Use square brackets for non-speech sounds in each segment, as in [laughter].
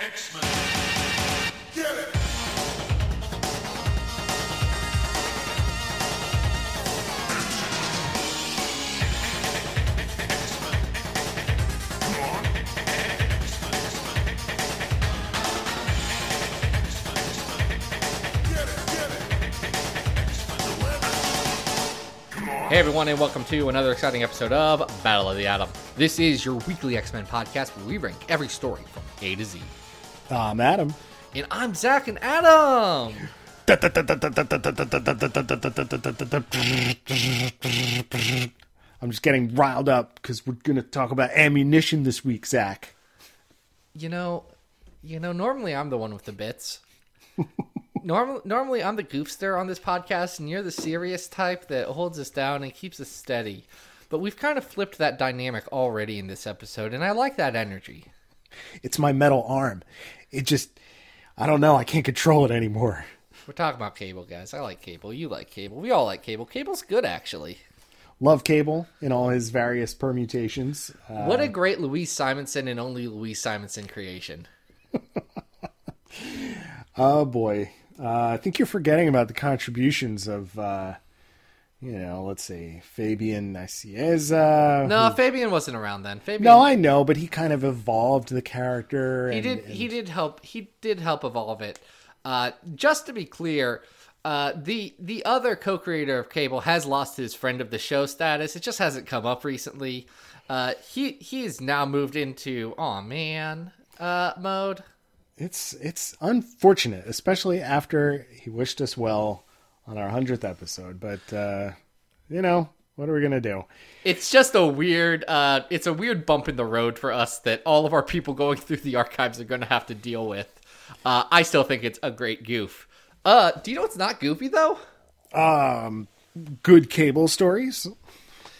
X-Men. Get it! Hey everyone, and welcome to another exciting episode of Battle of the Atom. This is your weekly X Men podcast where we rank every story from A to Z. I'm Adam. And I'm Zach and Adam. I'm just getting riled up because we're going to talk about ammunition this week, Zach. You know, you know. Normally, I'm the one with the bits. Normal, normally, I'm the goofster on this podcast, and you're the serious type that holds us down and keeps us steady. But we've kind of flipped that dynamic already in this episode, and I like that energy. It's my metal arm. It just, I don't know. I can't control it anymore. We're talking about Cable, guys. I like Cable. You like Cable. We all like Cable. Cable's good, actually. Love Cable in all his various permutations. Uh, What a great Louise Simonson and only Louise Simonson creation. [laughs] oh boy. Uh, I think you're forgetting about the contributions of, uh, you know, let's see, Fabian Nicieza. No, Fabian wasn't around then. Fabian, No, I know, but he kind of evolved the character. he and- did. and- He did help. He did help evolve it. Uh, just to be clear, uh, the the other co-creator of Cable has lost his friend of the show status. It just hasn't come up recently. Uh, he he's now moved into oh man uh, mode. It's it's unfortunate, especially after he wished us well on our hundredth episode. But uh, you know, what are we gonna do? It's just a weird. Uh, it's a weird bump in the road for us that all of our people going through the archives are going to have to deal with. Uh, I still think it's a great goof. Uh, do you know what's not goofy though? Um, Good cable stories.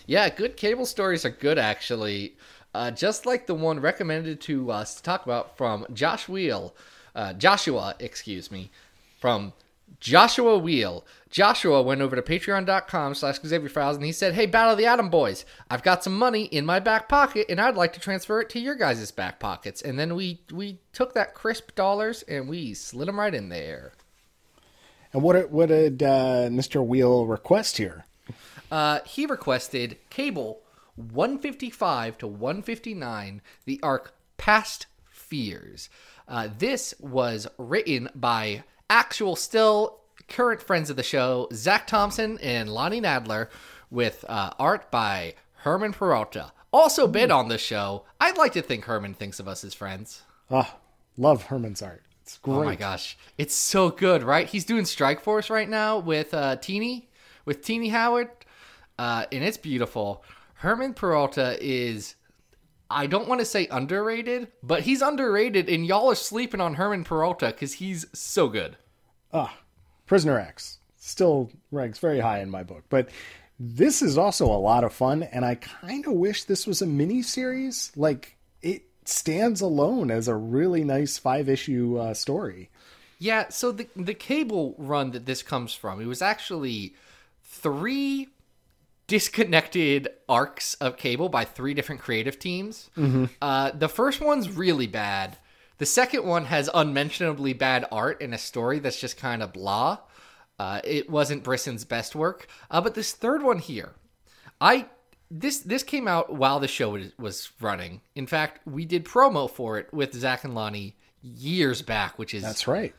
Yeah, good cable stories are good actually. Uh, just like the one recommended to us to talk about from Josh Wheel, uh, Joshua, excuse me, from Joshua Wheel. Joshua went over to patreon.com slash Xavier Files and he said, Hey, Battle of the Atom Boys, I've got some money in my back pocket and I'd like to transfer it to your guys' back pockets. And then we, we took that crisp dollars and we slid them right in there. And what what did uh, Mr. Wheel request here? Uh, he requested Cable 155 to 159, the arc Past Fears. Uh, this was written by actual, still current friends of the show, Zach Thompson and Lonnie Nadler, with uh, art by Germán Peralta. Also been on the show. I'd like to think Germán thinks of us as friends. Ah, love Germán's art. It's great. Oh my gosh, it's so good, right? He's doing Strike Force right now with uh, Tini, with Tini Howard, uh, and it's beautiful. Herman Peralta is, I don't want to say underrated, but he's underrated, and y'all are sleeping on Germán Peralta because he's so good. Ah, Prisoner X still ranks very high in my book, but this is also a lot of fun, and I kind of wish this was a mini series. Like it stands alone as a really nice five issue uh, story. Yeah, so the the cable run that this comes from, it was actually three disconnected arcs of cable by three different creative teams. Uh, the first one's really bad. The second one has unmentionably bad art and a story that's just kind of blah. Uh, it wasn't Brisson's best work, uh, but this third one here, I this this came out while the show was running. In fact, we did promo for it with Zach and Lonnie years back, which is That's right.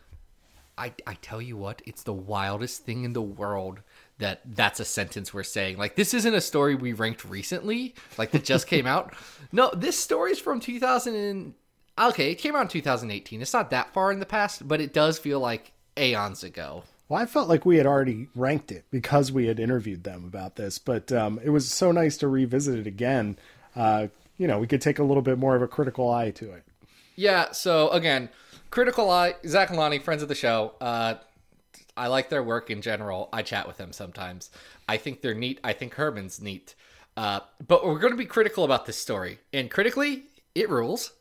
I, I tell you what, it's the wildest thing in the world that that's a sentence we're saying. Like, this isn't a story we ranked recently, like that just came out. [laughs] No, this story's from 2000. And, okay, it came out in 2018. It's not that far in the past, but it does feel like aeons ago. Well, I felt like we had already ranked it because we had interviewed them about this, but um, it was so nice to revisit it again. Uh, you know, we could take a little bit more of a critical eye to it. Yeah, so again, Critical Eye, Zach and Lonnie, friends of the show. Uh, I like their work in general. I chat with them sometimes. I think they're neat. I think Germán's neat. Uh, but we're going to be critical about this story, and critically, it rules.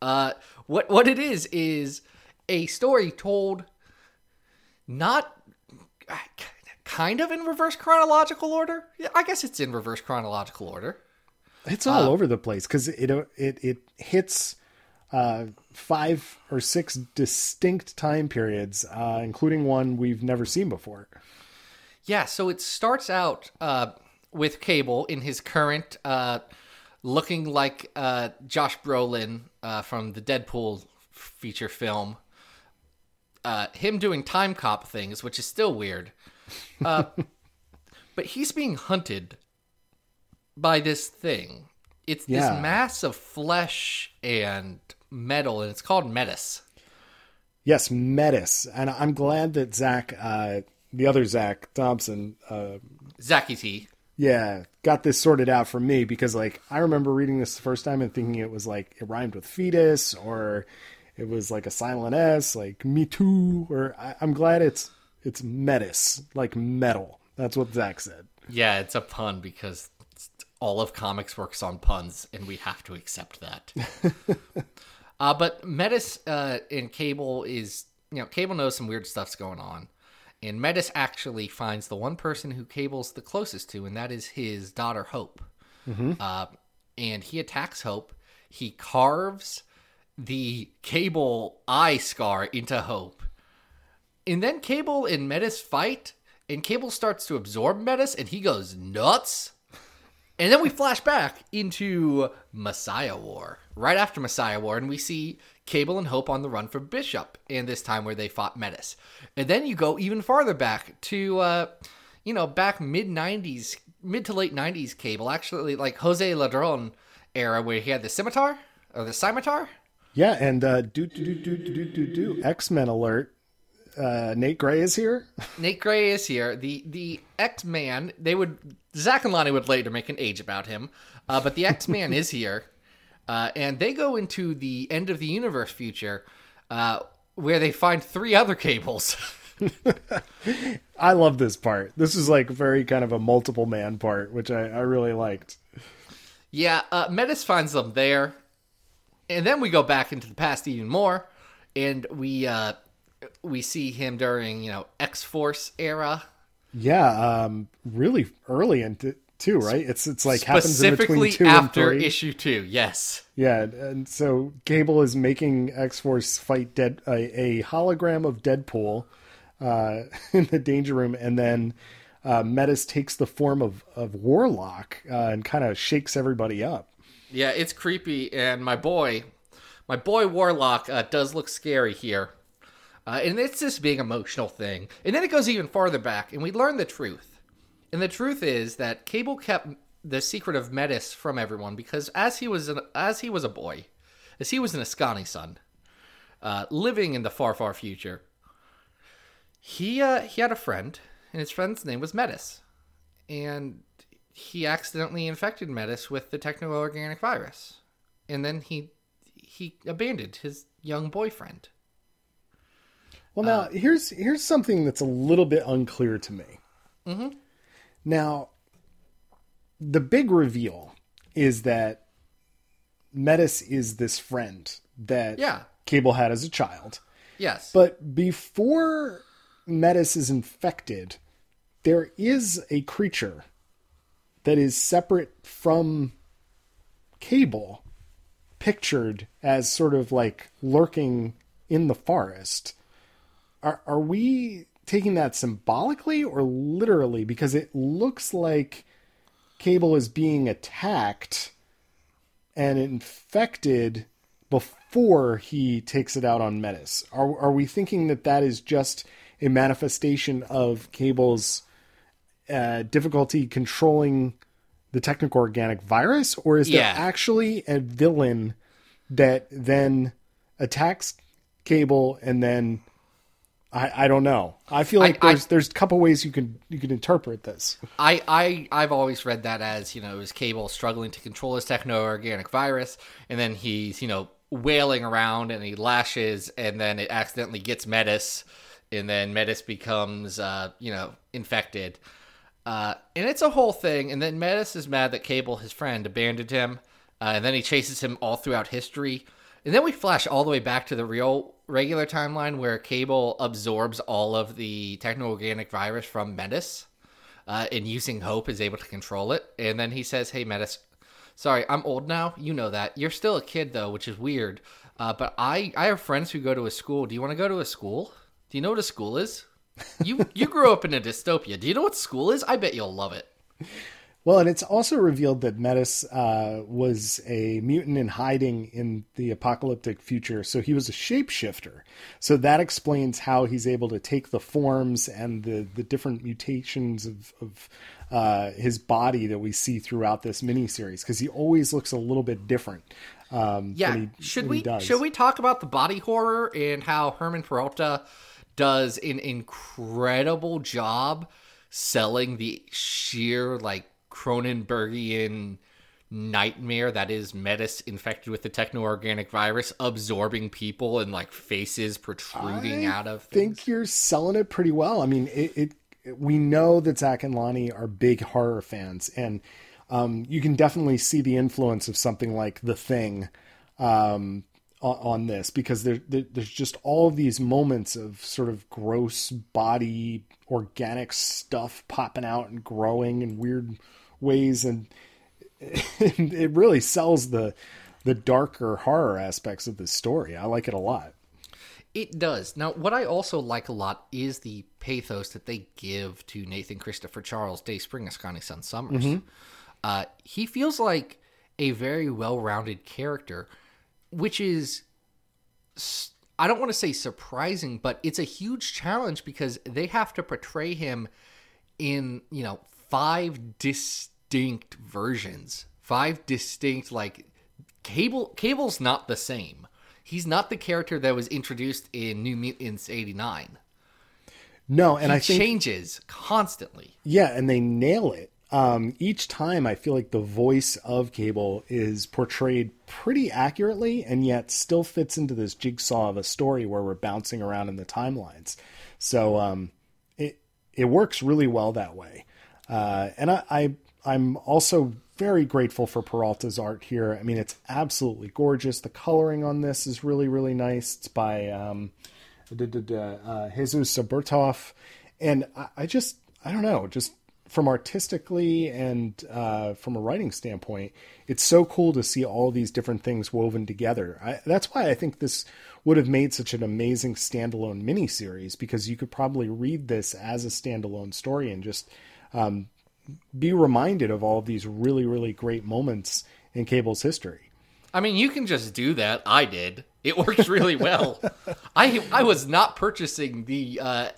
Uh, what what it is is a story told not kind of in reverse chronological order. Yeah, I guess it's in reverse chronological order. It's all over the place because it it it hits uh, five or six distinct time periods, uh, including one we've never seen before. Yeah, so it starts out uh, with Cable in his current, uh, looking like uh, Josh Brolin uh, from the Deadpool feature film. Uh, him doing time cop things, which is still weird. Uh, [laughs] but he's being hunted by this thing. It's Yeah. this mass of flesh and metal, and it's called Metis. Yes, Metis, and I'm glad that Zach, uh, the other Zach Thompson, uh, Zaki T. yeah, got this sorted out for me because, like, I remember reading this the first time and thinking it was like it rhymed with fetus or it was like a silent S, like me too. Or I, I'm glad it's it's Metis, like metal. That's what Zach said. Yeah, it's a pun because all of comics works on puns, and we have to accept that. [laughs] uh, but Metis uh, in Cable is, you know, Cable knows some weird stuff's going on. And Metis actually finds the one person who Cable's the closest to, and that is his daughter, Hope. Uh, and he attacks Hope. He carves the Cable eye scar into Hope. And then Cable and Metis fight, and Cable starts to absorb Metis, and he goes nuts. And then we flash back into Messiah War, right after Messiah War, and we see Cable and Hope on the run for Bishop, and this time where they fought Metis. And then you go even farther back to, uh, you know, back mid 90s, mid to late 90s Cable, actually, like Jose Ladrönn era, where he had the scimitar, or the scimitar. Yeah, and uh, do do do do do do do X Men alert. Uh, Nate Gray is here. [laughs] Nate Gray is here. The the X Man. They would Zach and Lonnie would later make an age about him, uh, but the X Man is here, [laughs] uh, and they go into the end of the universe future, uh, where they find three other cables. [laughs] I love this part. This is like very kind of a multiple man part, which I, I really liked. yeah, uh, Metis finds them there, and then we go back into the past even more, and we uh, we see him during you know X Force era. Yeah, um, really early into too, right? It's it's like happens in Specifically between two and after three. issue two, yes. Yeah, and so Cable is making X Force fight dead a, a hologram of Deadpool uh, [laughs] in the Danger Room, and then uh, Metis takes the form of of Warlock uh, and kind of shakes everybody up. Yeah, it's creepy, and my boy, my boy Warlock uh, does look scary here. Uh, and it's this big emotional thing. And then it goes even farther back, and we learn the truth. And the truth is that Cable kept the secret of Metis from everyone because as he was an, as he was a boy, as he was an Askani'son, uh, living in the far, far future, he uh, he had a friend, and his friend's name was Metis, and he accidentally infected Metis with the techno-organic virus, and then he he abandoned his young boyfriend. Well, now here's here's something that's a little bit unclear to me. Mm-hmm. Now, the big reveal is that Metis is this friend that Yeah. Cable had as a child. Yes, But before Metis is infected, there is a creature that is separate from Cable, pictured as sort of like lurking in the forest. Are are we taking that symbolically or literally? Because it looks like Cable is being attacked and infected before he takes it out on Metis. Are are we thinking that that is just a manifestation of Cable's uh, difficulty controlling the technical organic virus, or is Yeah. there actually a villain that then attacks Cable and then I, I don't know. I feel like I- there's there's a couple ways you can you can interpret this. I, I I've always read that as you know it was Cable struggling to control his techno-organic virus, and then he's you know wailing around and he lashes, and then it accidentally gets Metis, and then Metis becomes uh, you know infected, uh, and it's a whole thing. And then Metis is mad that Cable, his friend, abandoned him, uh, and then he chases him all throughout history. And then we flash all the way back to the real regular timeline where Cable absorbs all of the techno-organic virus from Metis uh, and using hope is able to control it. And then he says, "Hey, Metis, sorry, I'm old now. You know that. You're still a kid though, which is weird. Uh, but I I have friends who go to a school. Do you want to go to a school? Do you know what a school is? You you grew up in a dystopia. Do you know what school is? I bet you'll love it. [laughs] Well, and it's also revealed that Metis uh, was a mutant in hiding in the apocalyptic future. So he was a shapeshifter. So that explains how he's able to take the forms and the, the different mutations of, of uh, his body that we see throughout this miniseries, because he always looks a little bit different. Um, Yeah. he- should we should we talk about the body horror and how Herman Peralta does an incredible job selling the sheer like Cronenbergian nightmare that is Metis infected with the techno-organic virus absorbing people and like faces protruding I out of think you're selling it pretty well. I mean, it, it we know that Zach and Lonnie are big horror fans, and um, you can definitely see the influence of something like The Thing um, on, on this because there, there, there's just all of these moments of sort of gross body organic stuff popping out and growing and weird ways, [laughs] and it really sells the the darker horror aspects of this story. I like it a lot. It does. Now, what I also like a lot is the pathos that they give to Nathan Christopher Charles, Day Spring, Askani'son Summers. Uh, he feels like a very well rounded character, which is, I don't want to say surprising, but it's a huge challenge because they have to portray him in, you know, five distinct versions, five distinct, like, Cable Cable's not the same. He's not the character that was introduced in New Mutants 89. No, and He I think changes constantly. Yeah, and they nail it. Um, each time, I feel like the voice of Cable is portrayed pretty accurately, and yet still fits into this jigsaw of a story where we're bouncing around in the timelines. So um, it it works really well that way. Uh, and I, I I'm also very grateful for Peralta's art here. I mean, it's absolutely gorgeous. The coloring on this is really really nice. It's by um, uh, Jesus Aburtov, and I, I just I don't know, just from artistically and uh, from a writing standpoint, it's so cool to see all these different things woven together. I, that's why I think this would have made such an amazing standalone miniseries because you could probably read this as a standalone story and just um, be reminded of all of these really really great moments in Cable's history. I mean, you can just do that. I did. It works really well. [laughs] I I was not purchasing the uh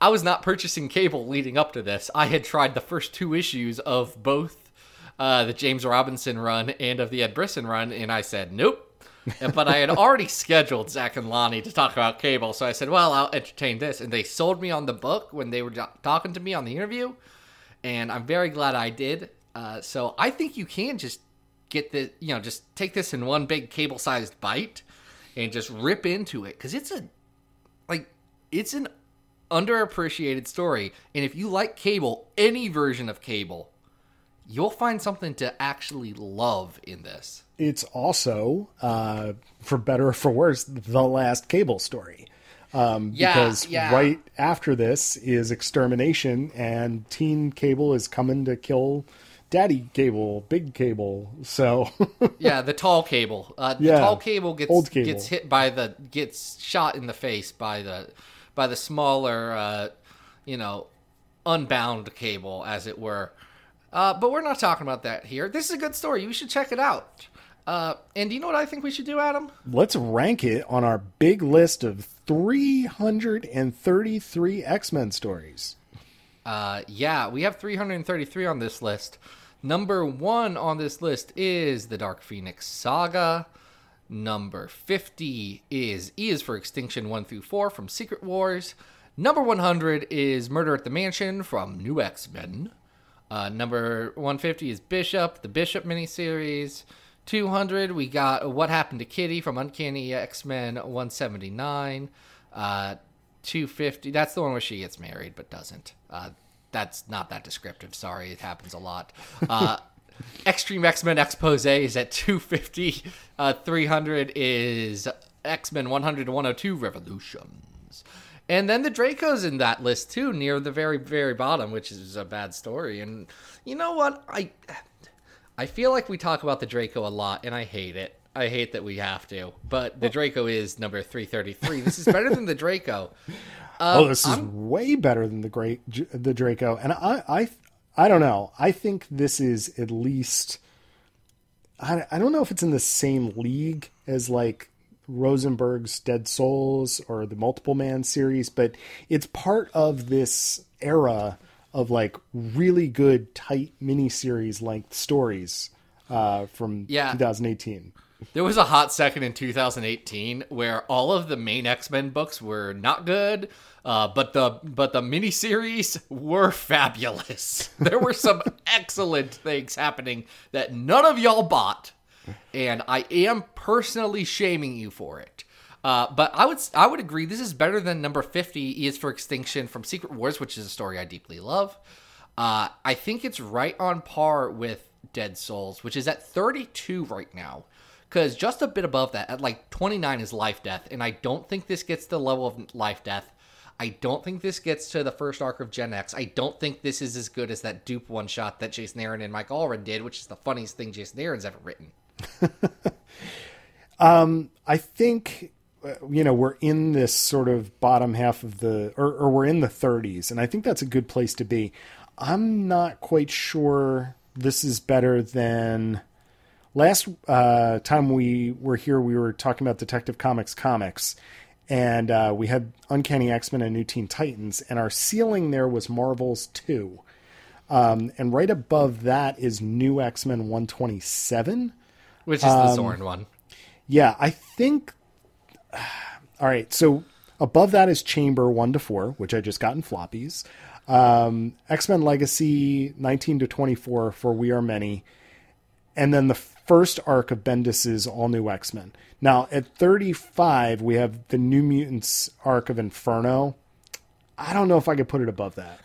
I was not purchasing cable leading up to this. I had tried the first two issues of both uh, the James Robinson run and of the Ed Brisson run, and I said nope. [laughs] but I had already scheduled Zach and Lonnie to talk about cable, so I said, "Well, I'll entertain this." And they sold me on the book when they were talking to me on the interview, and I'm very glad I did. Uh, so I think you can just get the, you know, just take this in one big cable-sized bite and just rip into it because it's a like it's an underappreciated story and if you like cable any version of cable you'll find something to actually love in this It's also, uh, for better or for worse, the last Cable story. Um, Yeah, because yeah. right after this is extermination, and Teen Cable is coming to kill Daddy Cable, Big Cable. So [laughs] yeah the tall cable uh, the Yeah, tall cable gets cable. gets hit by the gets shot in the face by the by the smaller uh, you know unbound cable as it were uh, but we're not talking about that here this is a good story you should check it out uh, and do you know what i think we should do adam let's rank it on our big list of 333 X Men stories. Uh, yeah, we have 333 on this list. Number one on this list is the Dark Phoenix Saga. Number 50 is E is for Extinction 1 through 4 from Secret Wars. Number 100 is Murder at the Mansion from New X Men. Uh, number 150 is Bishop, the Bishop miniseries. 200, we got What Happened to Kitty from Uncanny X Men 179. Uh, 250, that's the one where she gets married but doesn't. Uh, that's not that descriptive. Sorry, it happens a lot. Uh, [laughs] Extreme X Men Expose is at 250. Uh, 300 is X Men 100 to 102 Revolutions. And then the Draco's in that list too, near the very, very bottom, which is a bad story. And you know what? I I feel like we talk about the Draco a lot, and I hate it. I hate that we have to, but the Draco is number 333. This is better than the Draco. [laughs] Um, oh, this is way better than the great the Draco, and I, I, I don't know. I think this is at least. I, I don't know if it's in the same league as like Rosenberg's Dead Souls or the Multiple Man series, but it's part of this era of like really good tight miniseries length stories uh, from Yeah. 2018. There was a hot second in 2018 where all of the main X-Men books were not good, uh, but the but the miniseries were fabulous. [laughs] There were some excellent things happening that none of y'all bought, and I am personally shaming you for it. Uh, but I would I would agree this is better than number 50 E is for Extinction from Secret Wars, which is a story I deeply love. Uh, I think it's right on par with Dead Souls, which is at 32 right now. Because just a bit above that, at like 29 is Life Death, and I don't think this gets the level of Life Death. I don't think this gets to the first arc of Gen X. I don't think this is as good as that Doop one shot that Jason Aaron and Mike Allred did, which is the funniest thing Jason Aaron's ever written. [laughs] I think you know we're in this sort of bottom half of the or, or we're in the 30s and i think that's a good place to be i'm not quite sure this is better than last uh, time we were here we were talking about detective comics comics and uh, we had uncanny x-men and new teen titans and our ceiling there was marvel's 2 um, and right above that is new x-men 127 Which is the Zorn one. yeah, I think. [sighs] All right, so above that is Chamber one to four, which I just got in floppies. Um, X Men Legacy nineteen to twenty four for We Are Many, and then the first arc of Bendis's All New X Men. Now at thirty five, we have the New Mutants arc of Inferno. I don't know if I could put it above that.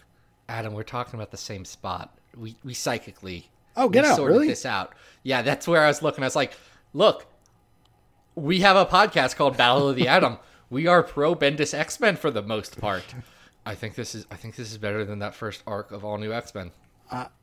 Adam, we're talking about the same spot. We we psychically Oh, get out, sorted really? this out. Yeah, that's where I was looking. I was like, look, we have a podcast called Battle of the Atom. [laughs] We are pro Bendis X Men for the most part. I think this is I think this is better than that first arc of all new X Men.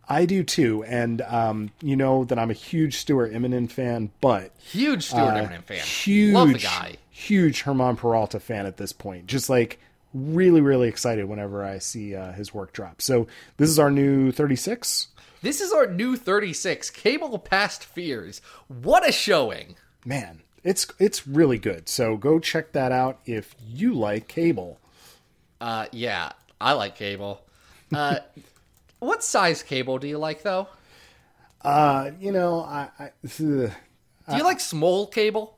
I do too, and um, you know that I'm a huge Stuart Immonen fan, but Huge Stuart Uh, Immonen fan. Huge, Love the guy. huge Germán Peralta fan at this point. Just like really, really excited whenever I see uh, his work drop. So this is our new 36. This is our new 36, Cable Past Fears. What a showing. Man, it's it's really good. So go check that out if you like cable. Uh, yeah, I like Cable. Uh, [laughs] what size cable do you like, though? Uh, you know, I, I ugh, [laughs] Do you like small cable?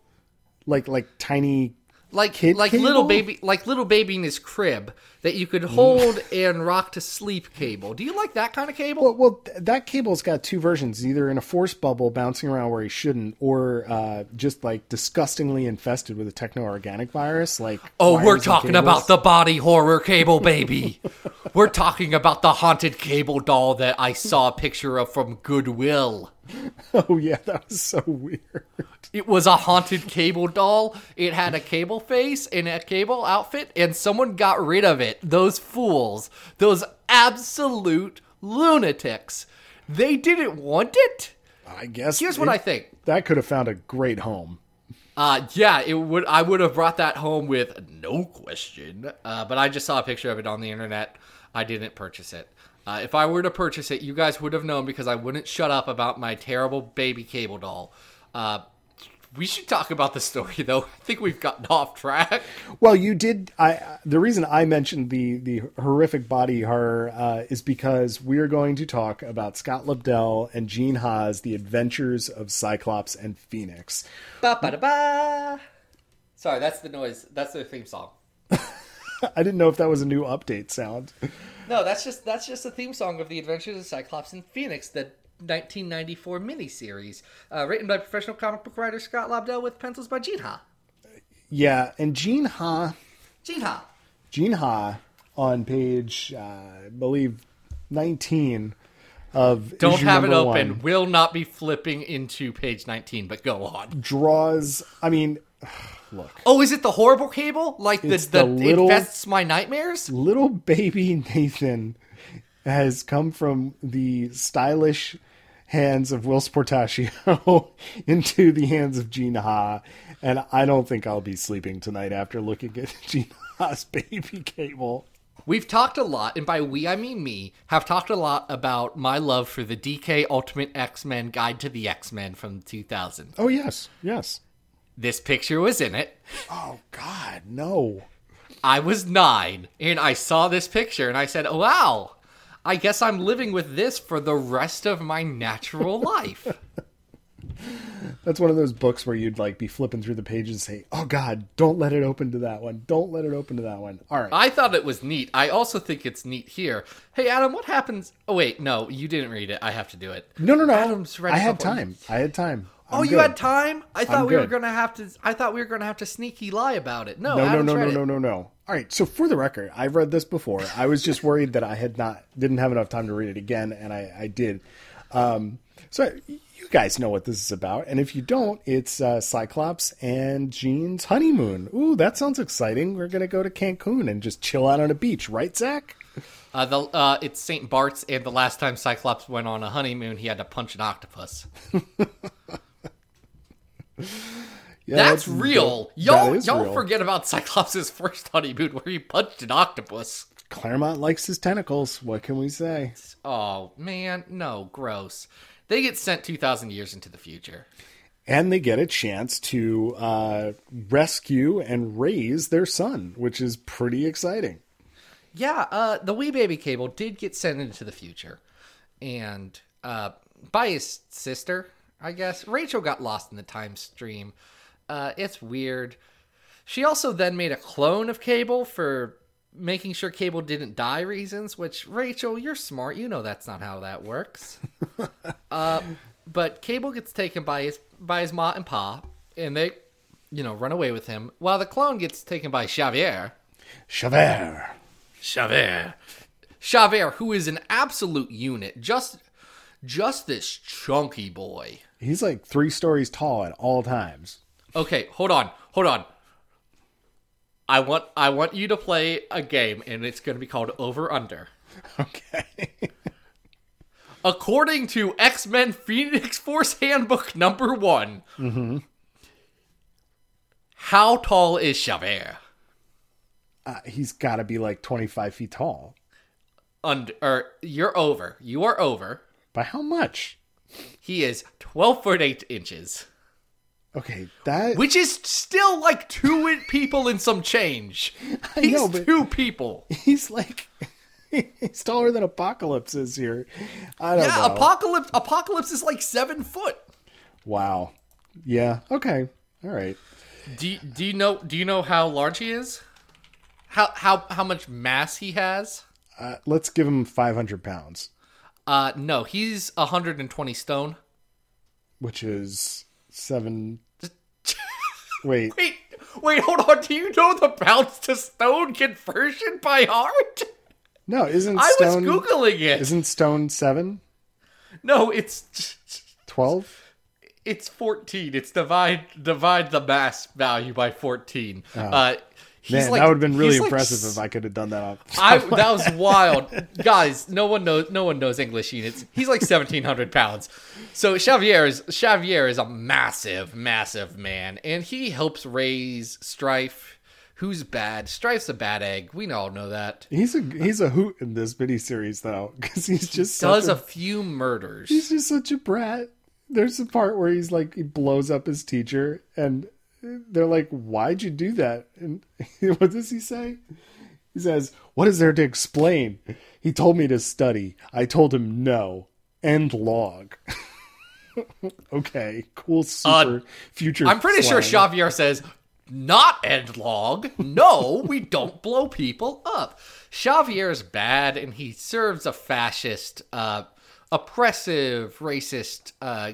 like like tiny. Like Kid like cable? little baby like little baby in his crib that you could hold and rock to sleep cable. Do you like that kind of cable? Well, well, th- that cable's got two versions: either in a force bubble bouncing around where he shouldn't, or uh, just like disgustingly infested with a techno-organic virus. Like oh, we're talking about the body horror cable baby. [laughs] we're talking about the haunted cable doll that I saw a picture of from Goodwill. [laughs] Oh yeah, that was so weird. It was a haunted cable doll. It had a cable face and a cable outfit, and someone got rid of it. Those fools. Those absolute lunatics. They didn't want it. I guess Here's what I think. That could have found a great home. Uh, yeah, it would. I would have brought that home with no question. Uh, but I just saw a picture of it on the internet. I didn't purchase it. Uh, if I were to purchase it, you guys would have known because I wouldn't shut up about my terrible baby cable doll. Uh, we should talk about the story, [laughs] though. I think we've gotten off track. Well, you did. I the reason I mentioned the the horrific body horror uh, is because we are going to talk about Scott Lobdell and Gene Ha's, The Adventures of Cyclops and Phoenix. Ba ba da ba. Sorry, that's the noise. That's the theme song. [laughs] I didn't know if that was a new update sound. No, that's just that's just the theme song of the Adventures of Cyclops and Phoenix, the 1994 miniseries, uh, written by professional comic book writer Scott Lobdell with pencils by Gene Ha. Yeah, and Gene Ha, Gene Ha. Gene Ha on page uh, I believe nineteen of Don't issue have it open. one, Will not be flipping into page 19, but go on. draws. I mean, look. Oh, is it the horrible cable? Like the, the, the little- infests my nightmares? little baby [laughs] Nathan has come from the stylish hands of Will Sportaccio [laughs] into the hands of Gene Ha, and I don't think I'll be sleeping tonight after looking at [laughs] Gene Ha's baby cable. We've talked a lot, and by we I mean me, have talked a lot about my love for the DK Ultimate X Men Guide to the X Men from 2000. Oh yes, yes. This picture was in it. Oh God, no. I was nine, and I saw this picture, and I said, "Wow, I guess I'm living with this for the rest of my natural [laughs] life." That's one of those books where you'd like be flipping through the pages and say, "Oh God, don't let it open to that one. Don't let it open to that one." All right. I thought it was neat. I also think it's neat here. Hey, Adam, what happens? Oh wait, no, you didn't read it. I have to do it. no, no, no. Adam's read I had oh, time. I had time. Oh, I'm you good. had time? I thought I'm we were gonna have to. I thought we were gonna have to sneaky lie about it. No, No, no, Adam's no, read no, no, no, no. All right. So for the record, I've read this before. I was just worried that I had not didn't have enough time to read it again, and I, I did. Um, so you guys know what this is about, and if you don't, it's uh, Cyclops and Jean's honeymoon. Ooh, that sounds exciting. We're gonna go to Cancun and just chill out on a beach, right, Zach? Uh, the uh, it's Saint Bart's, and the last time Cyclops went on a honeymoon, he had to punch an octopus. [laughs] Yeah, That's real. that Y'all, is y'all real. forget about Cyclops' first honeymoon where he punched an octopus. Claremont likes his tentacles. What can we say? Oh man, no, gross. They get sent two thousand years into the future. and they get a chance to uh, rescue and raise their son, which is pretty exciting. Yeah, uh, the wee baby cable did get sent into the future, and uh, by his sister, I guess. Rachel got lost in the time stream. Uh, it's weird. She also then made a clone of Cable for making sure Cable didn't die reasons. Which Rachel, you're smart. You know that's not how that works. uh, [laughs] but Cable gets taken by his by his ma and pa, and they, you know, run away with him. While the clone gets taken by Xavier. Xavier. Xavier. Xavier, who is an absolute unit, just just this chunky boy. He's like three stories tall at all times. Okay, hold on, hold on. I want I want you to play a game, and it's going to be called Over Under. [laughs] Okay. According to X Men Phoenix Force Handbook number one, how tall is Ch'vayre? uh, he's got to be like 25 feet tall. Under, or you're over. You are over. By how much? He is twelve foot eight inches. Okay, that. which is still like two people and some change. [laughs] I He's know, two people. He's like. [laughs] He's taller than Apocalypse is here. I don't Yeah, know. apocalypse. Apocalypse is like seven foot. wow. Yeah. Okay. All right. Do you, do you know do you know how large he is? How how how much mass he has? Uh, let's give him 500 pounds, Uh, no, he's 120 stone. which is seven. [laughs] Wait. Wait, wait, hold on. Do you know the pounds to stone conversion by heart? No, isn't I was stone. googling it. Isn't stone seven? No, it's [laughs] 12? it's 14. It's divide divide the mass value by 14. uh, he's Oh. Man, like- that would have been really he's like impressive if I could have done that. Off. [laughs] I [laughs] that was wild, guys. No one knows. No one knows English units. He's like seventeen hundred pounds. So Xavier is Xavier is a massive, massive man, and he helps raise Strife, who's bad. Strife's a bad egg. We all know that. He's a he's a hoot in this miniseries though, because he's just such Does a, a few murders. he's just such a brat. There's a part where he's like he blows up his teacher, and they're like, "Why'd you do that?" And [laughs] what does he say? He says, "What is there to explain?" He told me to study. I told him no. End log. [laughs] okay, cool. Super future. Uh, I'm pretty sure. Xavier says, not end log. No, we don't blow people up. Xavier is bad and he serves a fascist, uh, oppressive, racist, uh,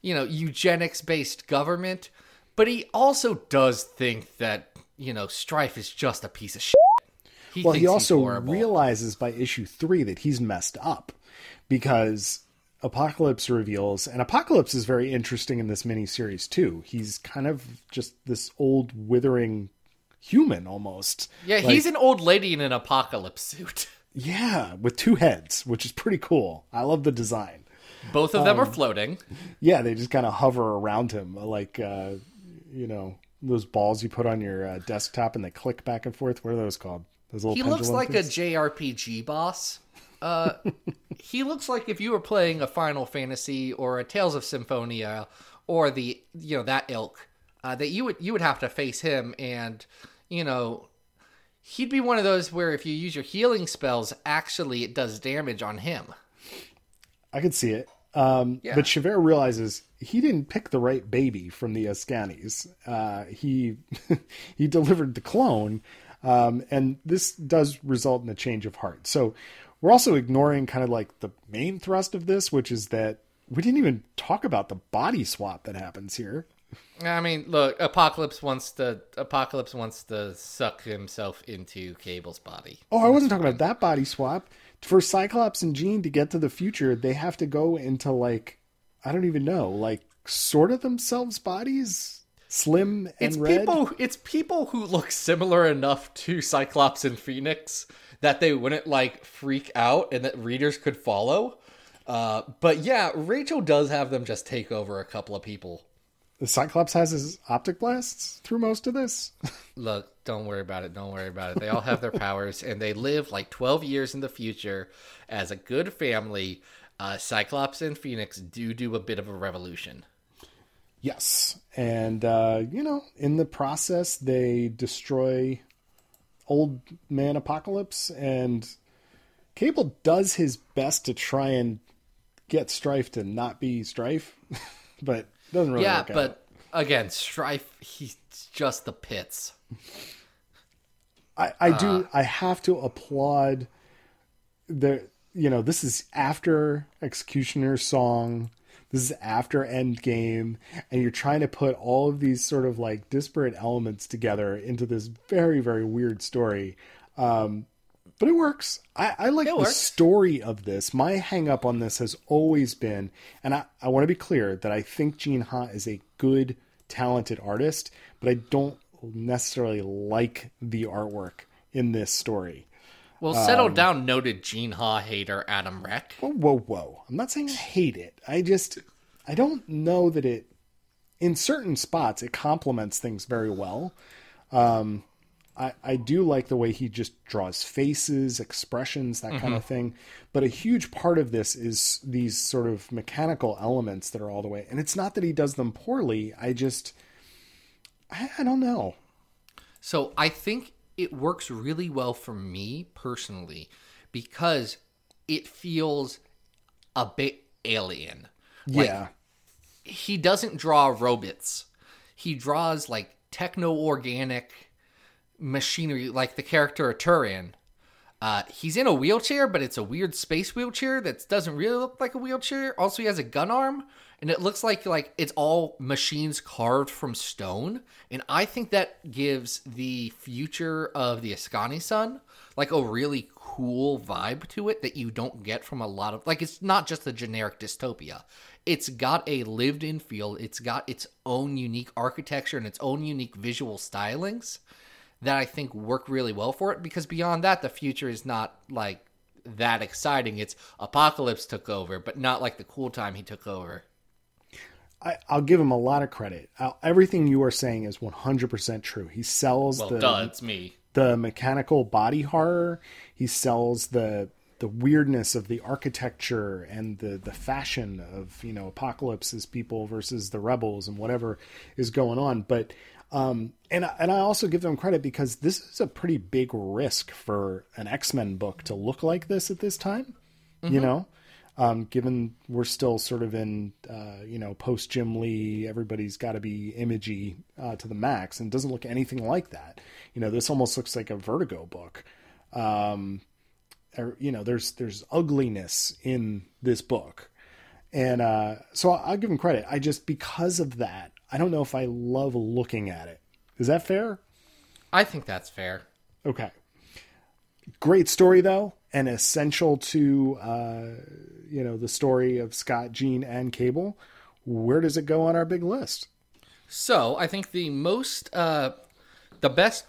you know, eugenics based government. But he also does think that, you know, Strife is just a piece of shit. He Well, he also realizes by issue three that he's messed up because Apocalypse reveals, and Apocalypse is very interesting in this miniseries too. He's kind of just this old, withering human almost. yeah, Like, he's an old lady in an apocalypse suit. [laughs] yeah, with two heads, which is pretty cool. I love the design. Both of them are floating. Yeah, they just kind of hover around him, like uh, you know those balls you put on your uh, desktop and they click back and forth. What are those called? Those little He looks like a? JRPG boss. Uh, [laughs] he looks like if you were playing a Final Fantasy or a Tales of Symphonia or the you know that ilk, uh, that you would you would have to face him, and you know he'd be one of those where if you use your healing spells, actually it does damage on him. I could see it. Um, Yeah. But Ch'vayre realizes he didn't pick the right baby from the Askanis. Uh, he [laughs] he delivered the clone, um, and this does result in a change of heart. So we're also ignoring kind of like the main thrust of this, which is that we didn't even talk about the body swap that happens here. I mean, look, Apocalypse wants to Apocalypse wants to suck himself into Cable's body. Oh, I wasn't talking about that body swap. For Cyclops and Jean to get to the future, they have to go into like I don't even know, like sort of themselves bodies, Slym and It's Redd. people. It's people who look similar enough to Cyclops and Phoenix that they wouldn't like freak out, and that readers could follow. Uh, but yeah, Rachel does have them just take over a couple of people. The Cyclops has his optic blasts through most of this. [laughs] Look, don't worry about it. Don't worry about it. They all have their powers, and they live like twelve years in the future as a good family. Uh, Cyclops and Phoenix do do a bit of a revolution. yes, and uh, you know, in the process, they destroy Old Man Apocalypse, and Cable does his best to try and get Strife to not be Strife, [laughs] but doesn't really yeah, work out. but again, Strife, he's just the pits. I, I Uh. do I have to applaud the you know this is after Executioner's song this is after Endgame and you're trying to put all of these sort of like disparate elements together into this very very weird story. Um but it works. I, I like the works. story of this. My hang up on this has always been and I, I want to be clear that I think Gene Ha is a good talented artist but I don't necessarily like the artwork in this story Well, settle Um, down, noted Gene Ha hater Adam Reck. whoa, whoa, whoa. I'm not saying I hate it. I just, I don't know that it, in certain spots, it complements things very well. Um, I, I do like the way he just draws faces, expressions, that kind of thing. But a huge part of this is these sort of mechanical elements that are all the way. And it's not that he does them poorly. I just, I, I don't know. So I think it works really well for me personally because it feels a bit alien. Like, yeah. he doesn't draw robots. He draws like techno organic machinery, like the character Turin. Uh, he's in a wheelchair, but it's a weird space wheelchair that doesn't really look like a wheelchair. Also, he has a gun arm, and it looks like like it's all machines carved from stone. And I think that gives the future of the Askani'son like a really cool vibe to it that you don't get from a lot of like it's not just a generic dystopia. It's got a lived-in feel. It's got its own unique architecture and its own unique visual stylings that I think work really well for it because beyond that, the future is not like that exciting. It's Apocalypse took over, but not like the cool time he took over. I, I'll give him a lot of credit. i everything you are saying is 100% true. He sells Well, the duh, it's me. the mechanical body horror. He sells the the weirdness of the architecture and the the fashion of you know apocalypse's people versus the rebels and whatever is going on. But um, and I- and I also give them credit because this is a pretty big risk for an X Men book to look like this at this time. You know, um, given we're still sort of in uh, you know post Jim Lee, everybody's got to be imagey uh, to the max, and doesn't look anything like that. You know, this almost looks like a Vertigo book. Um, or, you know, there's there's ugliness in this book, and uh, so I'll give him credit. I just because of that, I don't know if I love looking at it. Is that fair? I think that's fair. Okay. Great story though, and essential to uh, you know the story of Scott, Jean, and Cable. Where does it go on our big list? So I think the most, uh, the best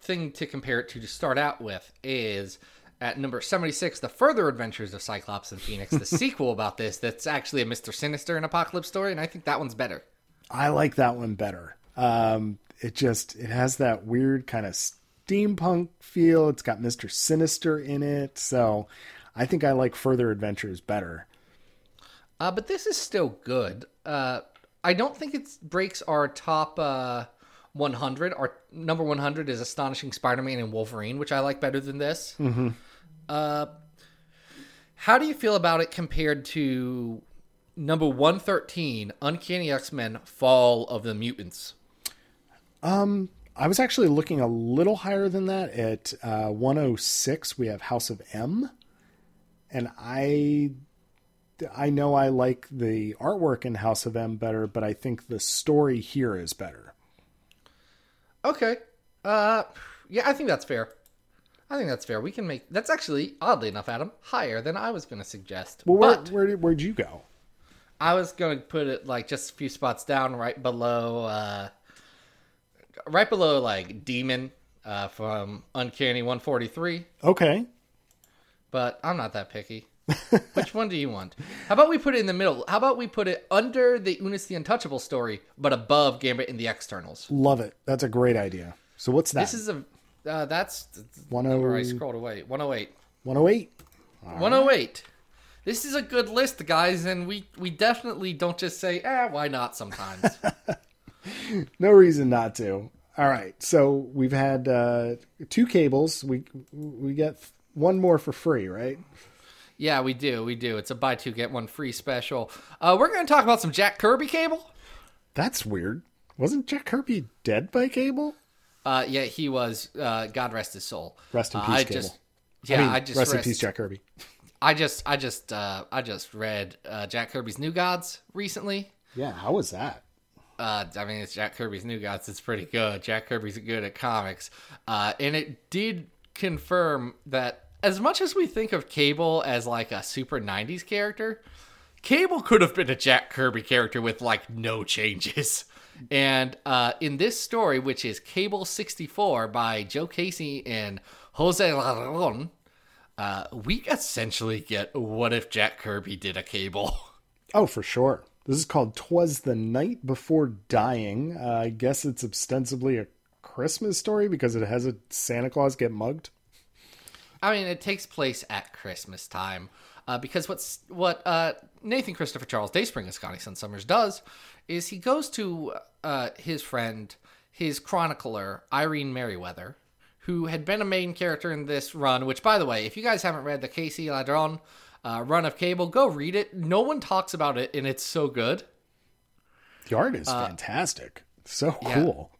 thing to compare it to to start out with is at number 76, The Further Adventures of Cyclops and Phoenix, the [laughs] sequel about this that's actually a Mr. Sinister and Apocalypse story, and I think that one's better. I like that one better. Um, it just it has that weird kind of steampunk feel. It's got Mister Sinister in it, so I think I like Further Adventures better. Uh, but this is still good. Uh, I don't think it breaks our top uh, 100. Our number 100 is Astonishing Spider-Man and Wolverine, which I like better than this. Mm-hmm. Uh, how do you feel about it compared to number 113, Uncanny X-Men: Fall of the Mutants? I was actually looking a little higher than that. At uh, 106, we have House of M, and I I know I like the artwork in House of M better, but I think the story here is better. Okay. Uh, yeah, I think that's fair. I think that's fair. We can make that's actually oddly enough, Adam, higher than I was going to suggest. Well, where but where did, where'd you go? I was going to put it like just a few spots down, right below, uh, right below like Demon uh, from Uncanny 143. Okay, But I'm not that picky. [laughs] Which one do you want? How about we put it in the middle? How about we put it under the Unus the Untouchable story, but above Gambit in the Externals? love it. That's a great idea. So what's that? This is a uh, that's One where I oh- scrolled away. 108. 108. 108. This is a good list, guys, and we we definitely don't just say, "Ah, why not?" Sometimes. [laughs] No reason not to. All right, so we've had uh, two cables. We we get one more for free, right? yeah, we do, we do. It's a buy two get one free special. Uh, we're going to talk about some Jack Kirby cable. That's weird. Wasn't Jack Kirby dead by cable? Uh, yeah, he was. Uh, God rest his soul. Rest in Uh, peace, I Cable. just, yeah, I, mean, just rest in peace, Jack Kirby. I just, I just, uh, I just read uh, Jack Kirby's New Gods recently. Yeah, how was that? Uh, I mean, it's Jack Kirby's New Gods. It's pretty good. Jack Kirby's good at comics, uh, and it did confirm that as much as we think of Cable as like a super '90s character, Cable could have been a Jack Kirby character with like no changes. [laughs] And uh, in this story, which is Cable 64 by Joe Casey and Jose Ladrönn, uh, we essentially get what if Jack Kirby did a Cable. [laughs] Oh, for sure. This is called "Twas the Night Before Dying." Uh, I guess it's ostensibly a Christmas story because it has a Santa Claus get mugged. I mean, it takes place at Christmas time. Uh, because what's what uh, Nathan Christopher Charles Dayspring as Scotty Sun Summers does is he goes to uh, his friend, his chronicler Irene Merriweather, who had been a main character in this run. Which, by the way, if you guys haven't read the Casey Ladrönn uh, run of Cable, go read it. No one talks about it, and it's so good. The art is fantastic. So cool.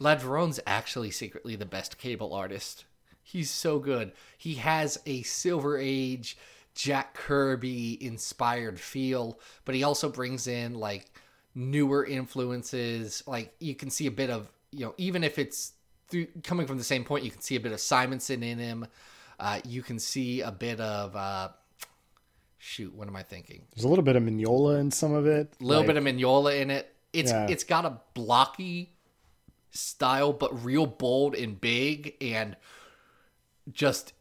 Ladrönn's actually secretly the best cable artist. He's so good. He has a Silver Age Jack Kirby inspired feel, but he also brings in like newer influences. Like you can see a bit of, you know, even if it's through, coming from the same point, you can see a bit of Simonson in him. Uh, you can see a bit of, uh, shoot, what am I thinking? There's a little bit of Mignola in some of it. A little Like, bit of Mignola in it. It's Yeah. it's got a blocky style, but real bold and big, and just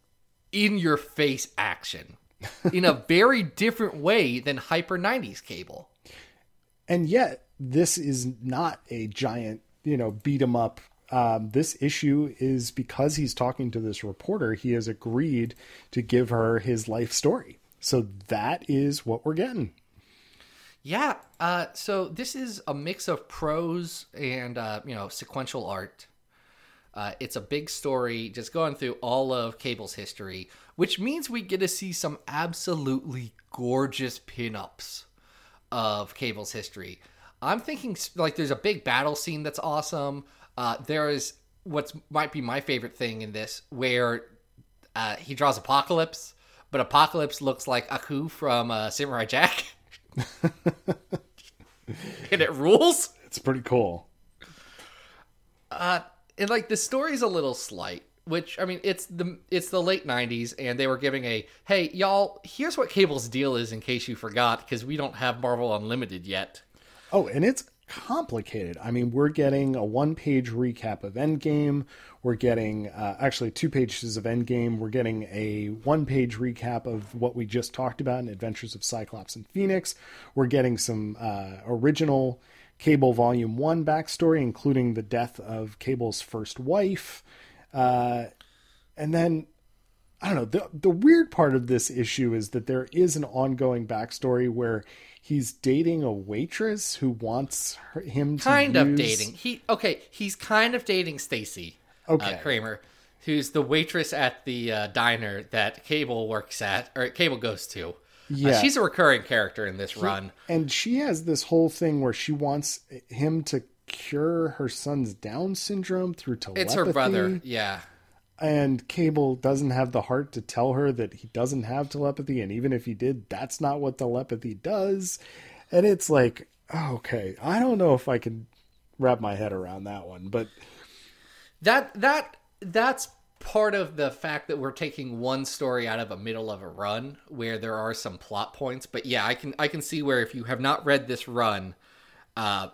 in your face action [laughs] in a very different way than Hyper 90s cable. and yet this is not a giant, you know, beat 'em up. Um, this issue is because he's talking to this reporter. He has agreed to give her his life story. So that is what we're getting. Yeah, uh, so this is a mix of prose and uh, you know sequential art. Uh, it's a big story, just going through all of Cable's history, which means we get to see some absolutely gorgeous pinups of Cable's history. I'm thinking like there's a big battle scene that's awesome. Uh, there is what's might be my favorite thing in this, where uh, he draws Apocalypse, but Apocalypse looks like Aku from uh, Samurai Jack. [laughs] and it rules. It's pretty cool. Uh, and like the story's a little slight, which I mean, it's the it's the late '90s, and they were giving a hey y'all, here's what Cable's deal is in case you forgot, because we don't have Marvel Unlimited yet. Oh, and it's complicated. I mean, we're getting a one page recap of Endgame. We're getting uh, actually two pages of Endgame. We're getting a one page recap of what we just talked about in Adventures of Cyclops and Phoenix. We're getting some uh, original Cable Volume 1 backstory, including the death of Cable's first wife. Uh, and then I don't know. The the weird part of this issue is that there is an ongoing backstory where he's dating a waitress who wants her, him to kind of use- dating. He okay. He's kind of dating Stacy Okay. uh, Kramer, who's the waitress at the uh, diner that Cable works at or Cable goes to. Uh, Yeah. she's a recurring character in this run. and she has this whole thing where she wants him to cure her son's Down syndrome through telepathy. It's her brother. Yeah. And Cable doesn't have the heart to tell her that he doesn't have telepathy, and even if he did, that's not what telepathy does. And it's like, okay, I don't know if I can wrap my head around that one, but That that that's part of the fact that we're taking one story out of a middle of a run where there are some plot points. But yeah, I can I can see where if you have not read this run, uh,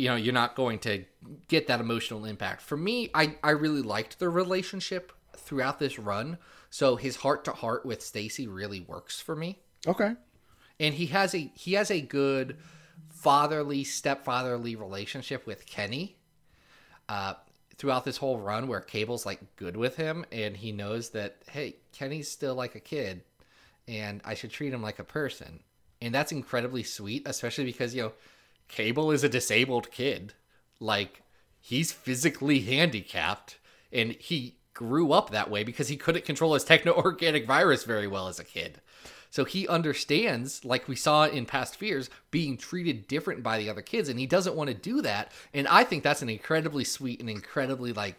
you know, you're not going to get that emotional impact. For me, I I really liked the relationship throughout this run. So his heart to heart with Stacy really works for me okay, and he has a he has a good fatherly stepfatherly relationship with Kenny uh throughout this whole run where Cable's like good with him and he knows that hey Kenny's still like a kid and I should treat him like a person and that's incredibly sweet especially because you know Cable is a disabled kid like he's physically handicapped and he grew up that way because he couldn't control his [laughs] techno organic virus very well as a kid so he understands, like we saw in past fears, being treated different by the other kids, and he doesn't want to do that. And I think that's an incredibly sweet and incredibly like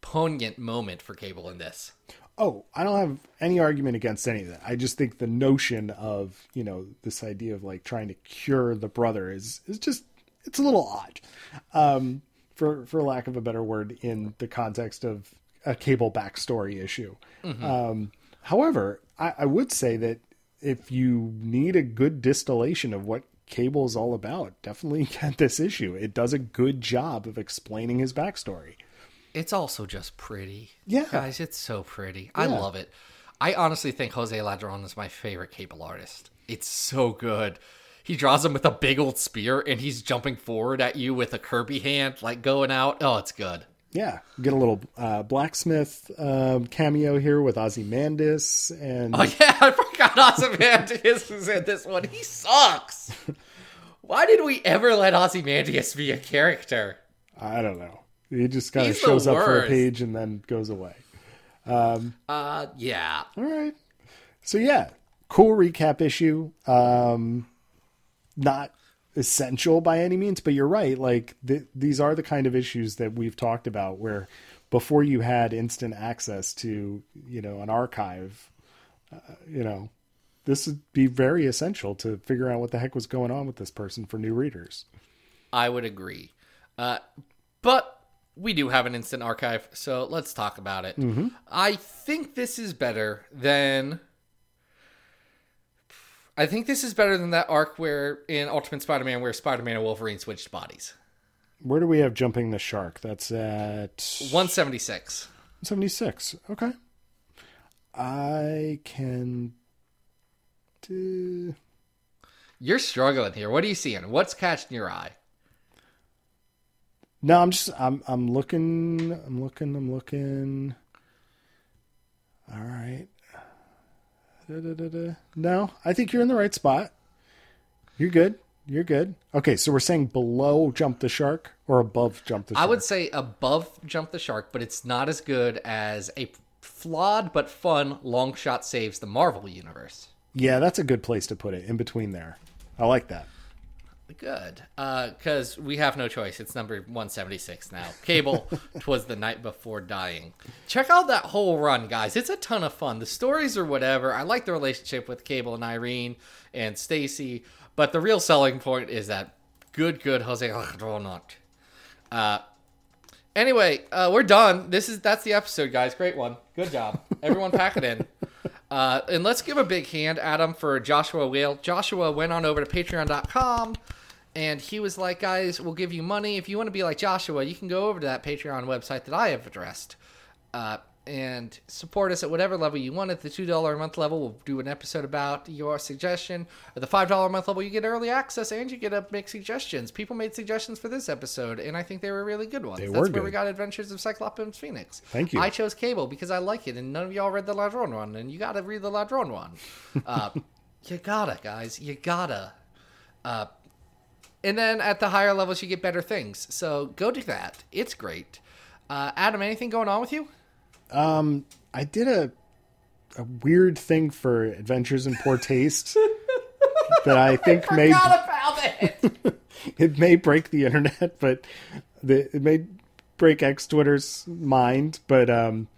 poignant moment for Cable in this. Oh, I don't have any argument against any of that. I just think the notion of, you know, this idea of like trying to cure the brother is is just it's a little odd. Um for for lack of a better word in the context of a cable backstory issue. Um however, I, I would say that if you need a good distillation of what cable is all about, definitely [laughs] get this issue. It does a good job of explaining his backstory. It's also just pretty. Yeah. Guys, it's so pretty. I love it. I honestly think Jose Ladrönn is my favorite Cable artist. It's so good. He draws him with a big old spear and he's jumping forward at you with a Kirby hand, like going out. Oh, it's good. Yeah, get a little uh, blacksmith um, cameo here with Ozymandias, and Oh [laughs] yeah, I forgot Ozymandias was in this one. He sucks. [laughs] Why did we ever let Ozymandias be a character? I don't know. He just kind of shows up for a page and then goes away. Uh, yeah. All right. So yeah, cool recap issue. Um, not essential by any means, but you're right. Like th- these are the kind of issues that we've talked about where before you had instant access to you know an archive, uh, you know. This would be very essential to figure out what the heck was going on with this person for new readers. I would agree. Uh, but we do have an instant archive, so let's talk about it. Mm-hmm. I think this is better than. I think this is better than that arc where in Ultimate Spider-Man where Spider-Man and Wolverine switched bodies. Where do we have jumping the shark? That's at 176. 76. Okay. I can do. You're struggling here. What are you seeing? What's catching your eye? No, I'm just I'm I'm looking I'm looking I'm looking. All right. Da-da-da-da. No, I think you're in the right spot. You're good. You're good. Okay, so we're saying below jump the shark or above jump the shark. I would say above Jump the Shark, but it's not as good as a flawed but fun Longshot saves the Marvel universe. Yeah, that's a good place to put it in between there. I like that. Good, because we have no choice. It's number 176 now. Cable, [laughs] twas the night before dying. Check out that whole run, guys. It's a ton of fun. The stories are whatever. I like the relationship with Cable and Irene and Stacy, but the real selling point is that good, good Jose Ladronot. Uh, anyway, uh, we're done. This is that's the episode, guys. Great one. Good job. Everyone, pack it in. [laughs] Uh, and let's give a big hand, Adam, for Joshua Whale. Joshua went on over to patreon.com and he was like, "Guys, we'll give you money if you want to be like Joshua. You can go over to that Patreon website that I have addressed, uh, and support us at whatever level you want. At the two dollar a month level, we'll do an episode about your suggestion. At the five dollar a month level, you get early access and you get to make suggestions. People made suggestions for this episode, and I think they were really good ones. They That's were where we got Adventures of Cyclops Phoenix. Thank you. I chose Cable because I like it, and none of y'all read the Ladrönn one, and you got to read the Ladrönn one. [laughs] Uh, you gotta, guys. You gotta. Uh, and then at the higher levels, you get better things. So go do that. It's great. Uh, Adam, anything going on with you? I did a a weird thing for Adventures in Poor Taste [laughs] that I think may about it. [laughs] it may break the internet, but the, it may break X Twitter's mind. But um,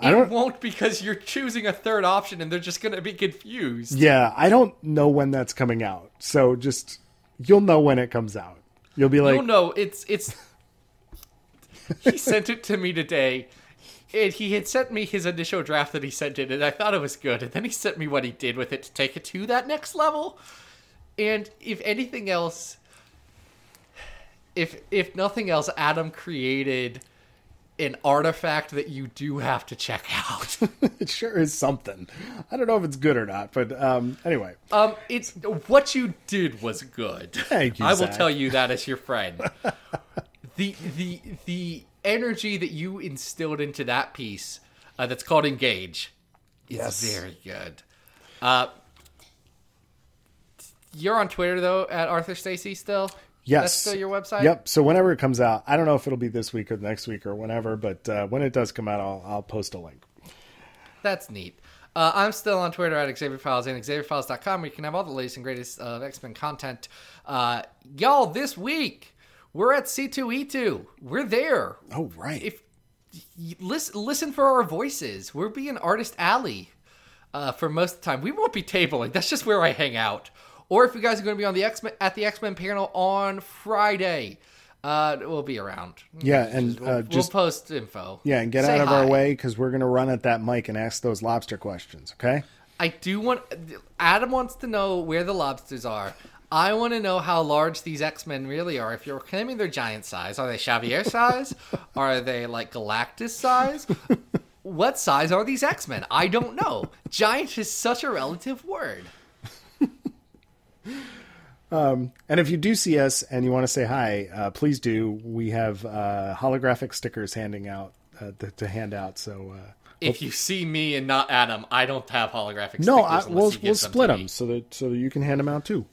I don't. won't because you're choosing a third option, and they're just gonna be confused. Yeah, I don't know when that's coming out. So just you'll know when it comes out. You'll be like, no, no, it's it's. he sent it to me today. And he had sent me his initial draft that he sent it, and I thought it was good. And then he sent me what he did with it to take it to that next level. And if anything else, if if nothing else, Adam created an artifact that you do have to check out. [laughs] it sure is something. I don't know if it's good or not, but um, anyway, Um, it's what you did was good. Thank you, I will tell you that as your [laughs] friend. the the the energy that you instilled into that piece, uh, that's called engage, is Yes. very good. Uh, you're on Twitter though at Arthur Stacy still. Yes, that's still your website. Yep. So whenever it comes out, I don't know if it'll be this week or next week or whenever, but uh, when it does come out, I'll, I'll post a link. That's neat. Uh, I'm still on Twitter at Xavier Files and XavierFiles.com where you can have all the latest and greatest uh, X Men content. Uh, y'all, this week we're at C2E2. We're there. Oh right. If listen, listen for our voices. We're being Artist Alley uh, for most of the time. We won't be tabling. That's just where I hang out. Or if you guys are going to be on the X Men at the X Men panel on Friday, uh, we'll be around. yeah, and We'll, uh, we'll just post info. yeah, and get Say out of our way because we're gonna run at that mic and ask those lobster questions. Okay. I do want. Adam wants to know where the lobsters are. I want to know how large these X Men really are. If you're claiming they're giant size, are they Xavier size? [laughs] are they like Galactus size? What size are these X Men? I don't know. Giant is such a relative word. And if you do see us and you want to say hi, uh, please do. We have uh, holographic stickers handing out uh, to, to hand out. So uh, If you see me and not Adam, I don't have holographic no, stickers I, we'll we'll gives them split them so that so that you can hand them out too.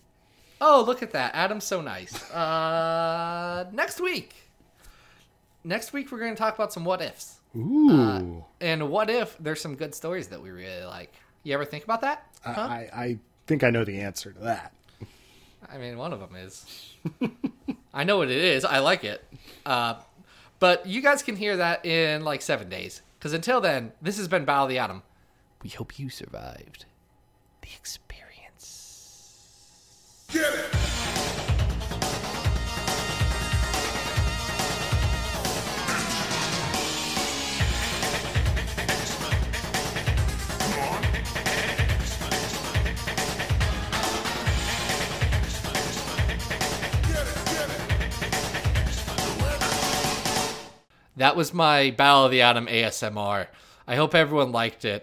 Oh, look at that. Adam's so nice. Uh, [laughs] next week. Next week, we're going to talk about some what ifs. Ooh, And what if there's some good stories that we really like? You ever think about that? Huh? I I think I know the answer to that. I mean, one of them is. [laughs] I know what it is. I like it. Uh, but you guys can hear that in like seven days. Because until then, this has been Battle of the Atom. We hope you survived the experience. Get it! That was my Battle of the Atom ASMR. I hope everyone liked it.